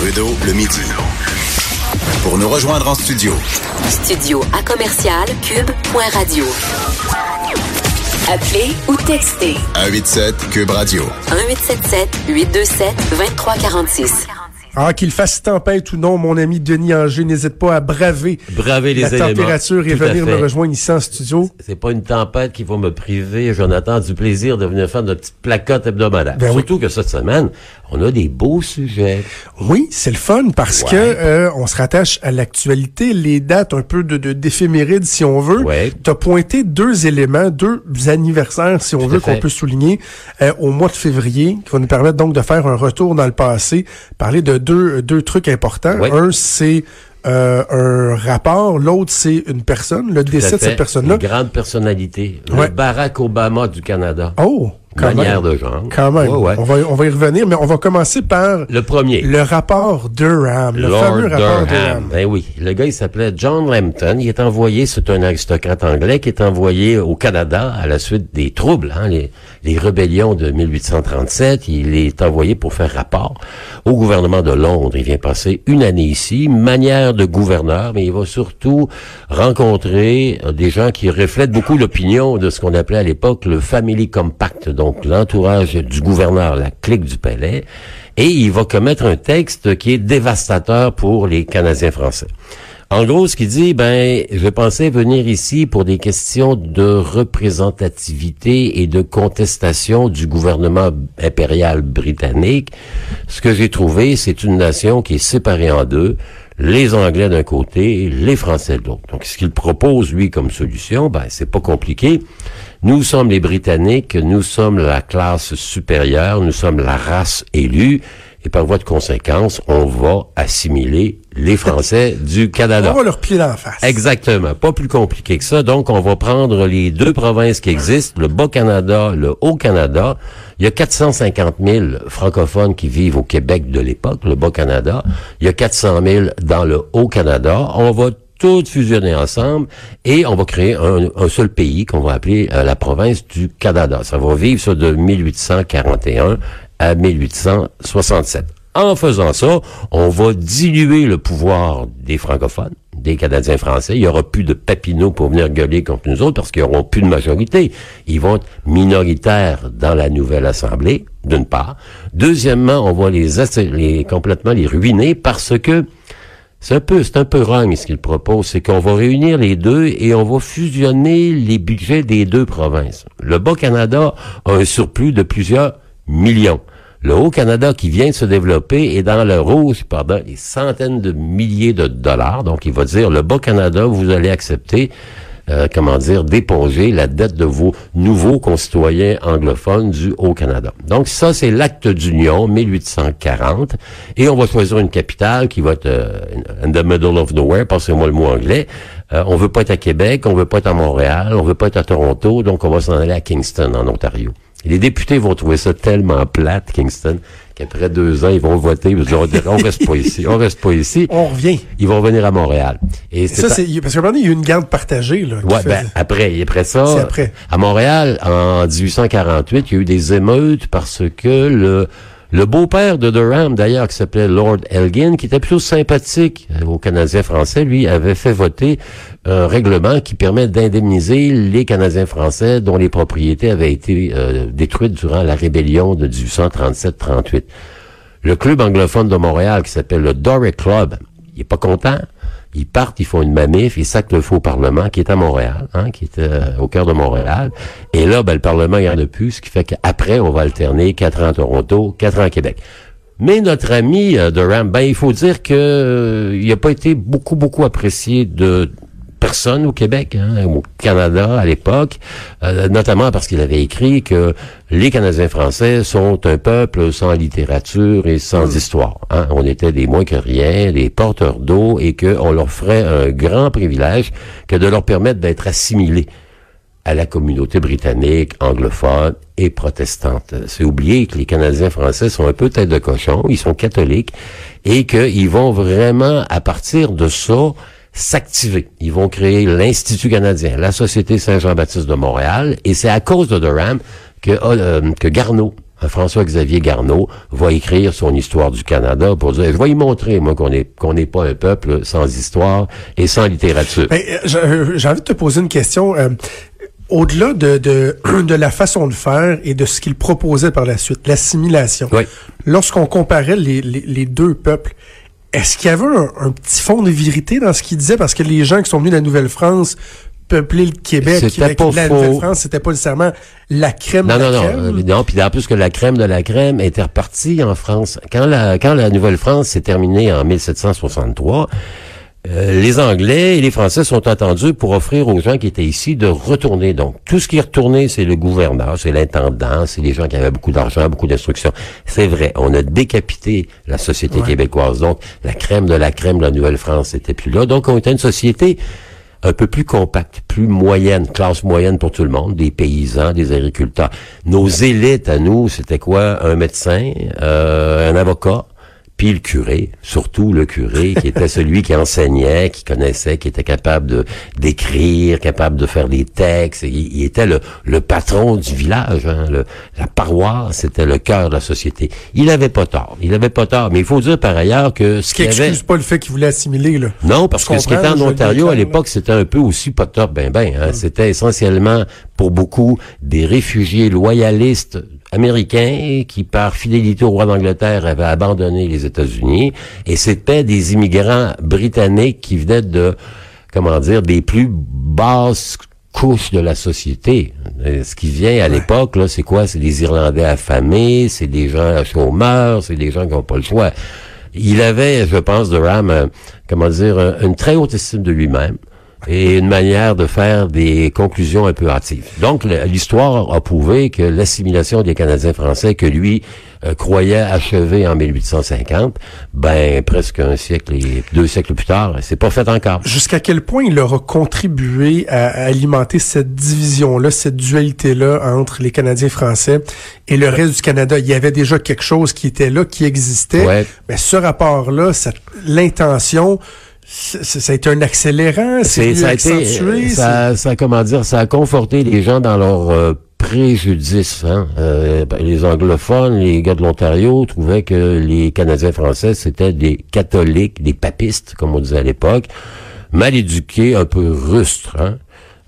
Trudeau, le midi. Pour nous rejoindre en studio. Studio à commercial cube.radio. Appelez ou textez 187 Cube Radio. 1877 827 2346. Ah, qu'il fasse tempête ou non, mon ami Denis Anger, n'hésite pas à braver, braver les la éléments. température et Tout venir me rejoindre ici en studio. C'est pas une tempête qui va me priver, Jonathan, du plaisir de venir faire notre petite placotte hebdomadaire. Ben oui. Surtout que cette semaine, on a des beaux sujets. Oui, c'est le fun parce Ouais. que euh, on se rattache à l'actualité, les dates un peu de de- d'éphéméride si on veut. Ouais. T'as pointé deux éléments, deux anniversaires si on Tout veut qu'on peut souligner euh, au mois de février, qui va nous permettre donc de faire un retour dans le passé, parler de deux deux trucs importants. Un c'est euh, un rapport, l'autre c'est une personne, le Tout décès de cette personne-là. Une grande personnalité. Ouais. Le Barack Obama du Canada. Oh, quand Manière même. de genre. Quand même. Ouais, ouais. On va on va y revenir, mais on va commencer par Le premier. le rapport Durham, le Lord fameux rapport Durham. Durham. Ben oui. Le gars, il s'appelait John Lambton. Il est envoyé, c'est un aristocrate anglais qui est envoyé au Canada à la suite des troubles, hein, les, les rébellions de 1837. Il est envoyé pour faire rapport au gouvernement de Londres. Il vient passer une année ici, manière de gouverneur, mais il va surtout rencontrer euh, des gens qui reflètent beaucoup l'opinion de ce qu'on appelait à l'époque le Family Compact, donc l'entourage du gouverneur, la clique du palais, et il va commettre un texte qui est dévastateur pour les Canadiens français. En gros, ce qu'il dit, ben, je pensais venir ici pour des questions de représentativité et de contestation du gouvernement impérial britannique. Ce que j'ai trouvé, c'est une nation qui est séparée en deux les Anglais d'un côté, les Français de l'autre. Donc, ce qu'il propose, lui, comme solution, ben, c'est pas compliqué. Nous sommes les Britanniques, nous sommes la classe supérieure, nous sommes la race élue, et par voie de conséquence, on va assimiler les Français du Canada. On va leur en face. Exactement. Pas plus compliqué que ça. Donc, on va prendre les deux provinces qui existent, le Bas-Canada, le Haut-Canada. Il y a 450 000 francophones qui vivent au Québec de l'époque, le Bas-Canada. Il y a 400 000 dans le Haut-Canada. On va tout fusionner ensemble et on va créer un, un seul pays qu'on va appeler euh, la province du Canada. Ça va vivre ça de 1841 à 1867. En faisant ça, on va diluer le pouvoir des francophones, des Canadiens français. Il y aura plus de Papineau pour venir gueuler contre nous autres parce qu'ils n'auront plus de majorité. Ils vont être minoritaires dans la nouvelle Assemblée, d'une part. Deuxièmement, on va les, les complètement les ruiner parce que c'est un peu, c'est un peu ce qu'il propose, c'est qu'on va réunir les deux et on va fusionner les budgets des deux provinces. Le Bas-Canada a un surplus de plusieurs millions. Le Haut-Canada qui vient de se développer est dans le rouge pendant des centaines de milliers de dollars. Donc, il va dire, le Bas-Canada, vous allez accepter, euh, comment dire, d'éponger la dette de vos nouveaux concitoyens anglophones du Haut-Canada. Donc, ça, c'est l'acte d'union, 1840. Et on va choisir une capitale qui va être euh, in the middle of nowhere, passez-moi le mot anglais. Euh, on veut pas être à Québec, on veut pas être à Montréal, on veut pas être à Toronto, donc on va s'en aller à Kingston, en Ontario. Les députés vont trouver ça tellement plate, Kingston, qu'après deux ans, ils vont voter, ils vont dire, on reste pas ici, on reste pas ici. On revient. Ils vont venir à Montréal. Et Ça, c'est, parce qu'à un moment donné, il y a eu une garde partagée, là. Ouais, ben, après, après ça, après. à Montréal, en 1848, il y a eu des émeutes parce que le, le beau-père de Durham, d'ailleurs, qui s'appelait Lord Elgin, qui était plutôt sympathique euh, aux Canadiens français, lui, avait fait voter un règlement qui permet d'indemniser les Canadiens français dont les propriétés avaient été euh, détruites durant la rébellion de 1837-38. Le club anglophone de Montréal, qui s'appelle le Doric Club, il est pas content. Ils partent, ils font une manif, ils sacent le faux Parlement, qui est à Montréal, hein, qui est euh, au cœur de Montréal. Et là, ben, le Parlement, a plus, ce qui fait qu'après, on va alterner quatre ans à Toronto, quatre ans à Québec. Mais notre ami euh, Durham, ben, il faut dire que euh, il n'a pas été beaucoup, beaucoup apprécié de personne au Québec, hein, au Canada à l'époque, euh, notamment parce qu'il avait écrit que les Canadiens français sont un peuple sans littérature et sans histoire. Hein. On était des moins que rien, des porteurs d'eau, et qu'on leur ferait un grand privilège que de leur permettre d'être assimilés à la communauté britannique, anglophone et protestante. C'est oublier que les Canadiens français sont un peu tête de cochon, ils sont catholiques, et qu'ils vont vraiment, à partir de ça, s'activer. Ils vont créer l'Institut canadien, la Société Saint-Jean-Baptiste de Montréal, et c'est à cause de Durham que, euh, que Garneau, hein, François-Xavier Garneau va écrire son histoire du Canada pour dire, je vais y montrer, moi, qu'on est qu'on n'est pas un peuple sans histoire et sans littérature. Ben, euh, j'ai envie de te poser une question. Euh, au-delà de, de, de, la façon de faire et de ce qu'il proposait par la suite, l'assimilation, oui. lorsqu'on comparait les, les, les, deux peuples, est-ce qu'il y avait un, un, petit fond de vérité dans ce qu'il disait? Parce que les gens qui sont venus de la Nouvelle-France peupler le Québec avec pas la Nouvelle-France, c'était pas nécessairement la crème non, de la non, crème. Non, non, puis en plus que la crème de la crème était repartie en France. Quand la, quand la Nouvelle-France s'est terminée en 1763, euh, les Anglais et les Français sont attendus pour offrir aux gens qui étaient ici de retourner. Donc, tout ce qui est retourné, c'est le gouverneur, c'est l'intendant, c'est les gens qui avaient beaucoup d'argent, beaucoup d'instructions. C'est vrai, on a décapité la société Ouais. québécoise. Donc, la crème de la crème de la Nouvelle-France n'était plus là. Donc, on était une société un peu plus compacte, plus moyenne, classe moyenne pour tout le monde, des paysans, des agriculteurs. Nos élites à nous, c'était quoi? Un médecin, euh, un avocat, puis le curé, surtout le curé, qui était celui qui enseignait, qui connaissait, qui était capable de d'écrire, capable de faire des textes. Il, il était le, le patron du village, hein, le- la paroisse, c'était le cœur de la société. Il avait pas tort, il avait pas tort. Mais il faut dire par ailleurs que ce qui avait... excuse pas le fait qu'il voulait assimiler, là. Non, parce que ce qui était en Ontario à l'époque, c'était un peu aussi pas top, ben ben. Hein. C'était essentiellement pour beaucoup des réfugiés loyalistes américains qui, par fidélité au roi d'Angleterre, avaient abandonné les États-Unis, et c'était des immigrants britanniques qui venaient de, comment dire, des plus basses couches de la société. Euh, Ce qui vient à l'époque, là, c'est quoi? C'est des Irlandais affamés, c'est des gens chômeurs, c'est des gens qui n'ont pas le choix. Il avait, je pense, Durham, euh, comment dire, euh, une très haute estime de lui-même et une manière de faire des conclusions un peu hâtives. Donc, l'histoire a prouvé que l'assimilation des Canadiens français que lui euh, croyait achever en 1850, ben presque un siècle et deux siècles plus tard, c'est pas fait encore. Jusqu'à quel point il aura contribué à, alimenter cette division-là, cette dualité-là entre les Canadiens français et le reste du Canada? Il y avait déjà quelque chose qui était là, qui existait. Ouais. Mais ce rapport-là, l'intention, ça a été un accélérant, c'est ça a été, euh, ça, ça, comment dire, ça a conforté les gens dans leur euh, préjudice. Hein? Euh, ben, les anglophones, les gars de l'Ontario trouvaient que les Canadiens français c'était des catholiques, des papistes, comme on disait à l'époque, mal éduqués, un peu rustres. Hein?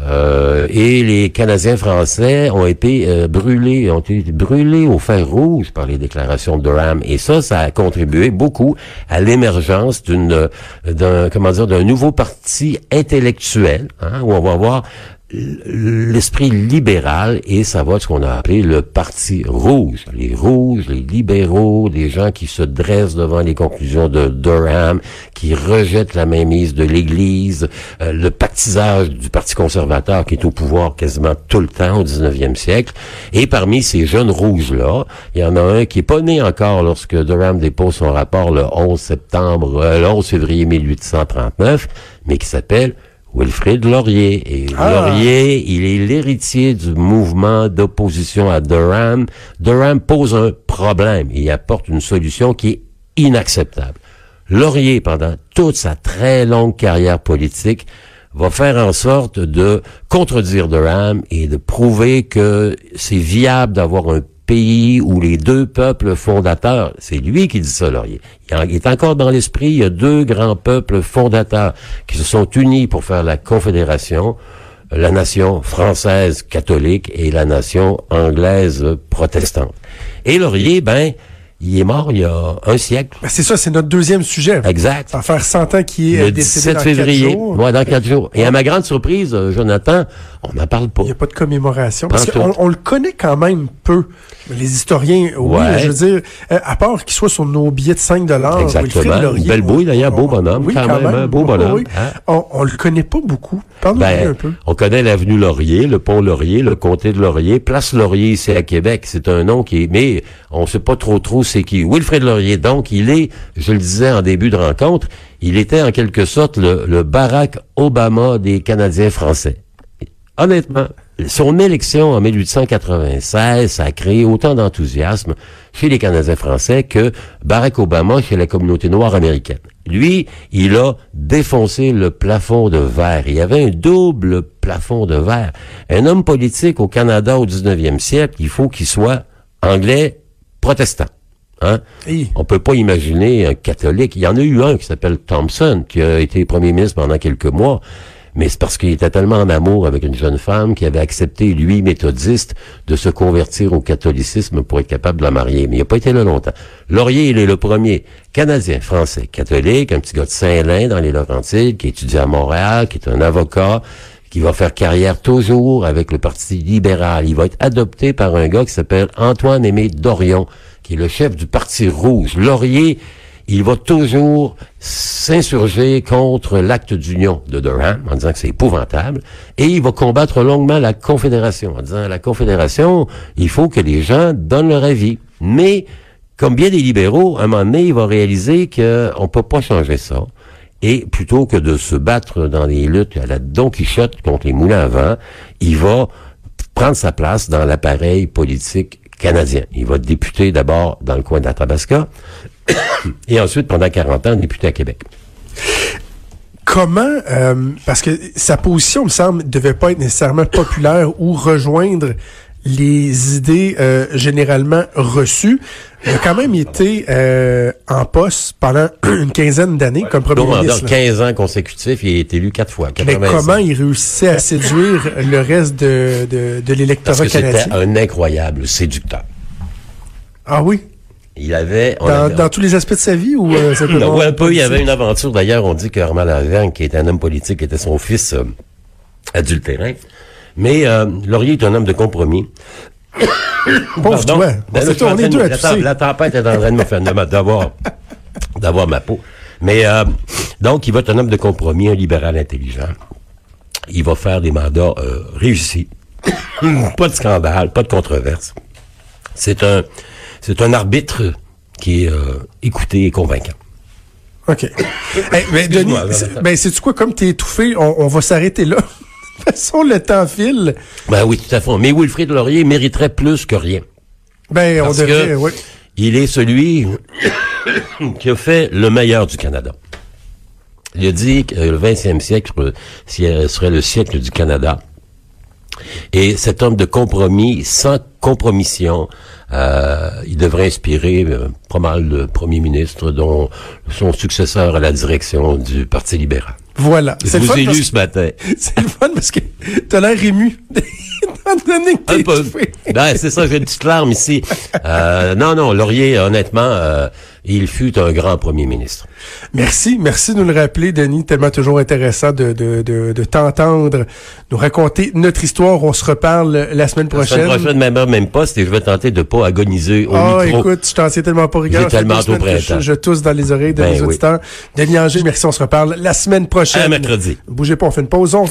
Euh, et les Canadiens français ont été euh, brûlés, ont été brûlés au fer rouge par les déclarations de Durham. Et ça, ça a contribué beaucoup à l'émergence d'une, d'un, comment dire, d'un nouveau parti intellectuel, hein, où on va avoir l'esprit libéral et ça va être ce qu'on a appelé le parti rouge. Les rouges, les libéraux, des gens qui se dressent devant les conclusions de Durham, qui rejettent la mainmise de l'Église, euh, le pactisage du Parti conservateur qui est au pouvoir quasiment tout le temps au 19e siècle. Et parmi ces jeunes rouges-là, il y en a un qui est pas né encore lorsque Durham dépose son rapport le 11 septembre, euh, le 11 février 1839, mais qui s'appelle Wilfrid Laurier. Et Ah. Laurier, il est l'héritier du mouvement d'opposition à Durham. Durham pose un problème et il apporte une solution qui est inacceptable. Laurier, pendant toute sa très longue carrière politique, va faire en sorte de contredire Durham et de prouver que c'est viable d'avoir un pays où les deux peuples fondateurs, c'est lui qui dit ça, Laurier. Il est encore dans l'esprit, il y a deux grands peuples fondateurs qui se sont unis pour faire la confédération, la nation française catholique et la nation anglaise protestante. Et Laurier, ben, il est mort il y a un siècle. Ben, c'est ça, c'est notre deuxième sujet. Exact. Ça va faire 100 ans qu'il est Le euh, décédé 17 dans février. quatre jours. Ouais, dans quatre jours. Et à ma grande surprise, euh, Jonathan, on n'en parle pas. Il n'y a pas de commémoration. Parce qu'on on le connaît quand même peu. Les historiens, oui, Ouais. je veux dire, euh, à part qu'il soit sur nos billets de 5 dollars, Exactement. Une belle bouille, d'ailleurs, beau bonhomme, oui, quand même, hein, beau bonhomme, hein? On, on le connaît pas beaucoup. Parle-nous Ben, un peu. on connaît l'avenue Laurier, le pont Laurier, le comté de Laurier, place Laurier ici à Québec. C'est un nom qui est, mais on sait pas trop trop c'est qui? Wilfrid Laurier, donc, il est, je le disais en début de rencontre, il était en quelque sorte le, le Barack Obama des Canadiens français. Honnêtement, son élection en 1896, ça a créé autant d'enthousiasme chez les Canadiens français que Barack Obama chez la communauté noire américaine. Lui, il a défoncé le plafond de verre. Il y avait un double plafond de verre. Un homme politique au Canada au 19e siècle, il faut qu'il soit anglais protestant. Hein? On peut pas imaginer un catholique. Il y en a eu un qui s'appelle Thompson, qui a été premier ministre pendant quelques mois. Mais c'est parce qu'il était tellement en amour avec une jeune femme qui avait accepté, lui, méthodiste, de se convertir au catholicisme pour être capable de la marier. Mais il n'a pas été là longtemps. Laurier, il est le premier Canadien, français, catholique, un petit gars de Saint-Lin dans les Laurentides, qui étudie à Montréal, qui est un avocat, qui va faire carrière toujours avec le Parti libéral. Il va être adopté par un gars qui s'appelle Antoine-Aimé Dorion, qui est le chef du Parti rouge. Laurier, il va toujours s'insurger contre l'acte d'union de Durham en disant que c'est épouvantable et il va combattre longuement la Confédération en disant la Confédération, il faut que les gens donnent leur avis. Mais comme bien des libéraux, à un moment donné, il va réaliser qu'on peut pas changer ça. Et plutôt que de se battre dans des luttes à la Don Quichotte contre les moulins à vent, il va prendre sa place dans l'appareil politique canadien. Il va député d'abord dans le coin Tabasca et ensuite, pendant 40 ans, député à Québec. Comment, euh, parce que sa position, me semble, devait pas être nécessairement populaire ou rejoindre les idées euh, généralement reçues. Il a quand même été euh, en poste pendant une quinzaine d'années comme premier Donc, ministre. là. 15 ans consécutifs, il est élu quatre fois. Mais 85. comment il réussissait à séduire le reste de, de, de l'électorat que c'était canadien? un incroyable séducteur. Ah oui? Il avait... on Dans, avait- dans tous les aspects de sa vie ou euh, Non, ouais, un peu. Il y avait une aventure. D'ailleurs, on dit que Armand Lavergne, qui est un homme politique, était son fils euh, adultérin. Mais euh, Laurier est un homme de compromis. Pauvre toi. Ben toi, on est de- deux à la, tempête est en train de me faire d'avoir d'avoir ma peau. Mais euh, donc, il va être un homme de compromis, un libéral intelligent. Il va faire des mandats euh, réussis. pas de scandale, pas de controverse. C'est un c'est un arbitre qui est euh, écouté et convaincant. OK. Hey, mais Denis, ben, sais-tu quoi, comme t'es étouffé, on, on va s'arrêter là? De toute façon, le temps file. Ben oui, tout à fait. Mais Wilfrid Laurier mériterait plus que rien. Ben, on devrait, oui. il est celui qui a fait le meilleur du Canada. Il a dit que le 20e siècle serait le siècle du Canada. Et cet homme de compromis, sans compromission, euh, il devrait inspirer euh, pas mal de premiers ministres, dont son successeur à la direction du Parti libéral. Voilà. Je C'est le vous fun ai parce lu que- ce matin. C'est le fun parce que t'as l'air ému. Un peu. Ben, c'est ça, j'ai une petite larme ici. Euh, non, non, Laurier, honnêtement, euh, il fut un grand premier ministre. Merci, merci de nous le rappeler, Denis. Tellement toujours intéressant de, de, de, de t'entendre nous raconter notre histoire. On se reparle la semaine La prochaine. semaine prochaine, même heure, même poste, et je vais tenter de pas agoniser au Ah, micro. écoute, je t'en tiens tellement pas rigueur. Tellement au. Je, je tousse dans les oreilles de Ben mes oui. auditeurs. Denis Angers, merci, on se reparle la semaine prochaine. À mercredi. Bougez pas, on fait une pause. On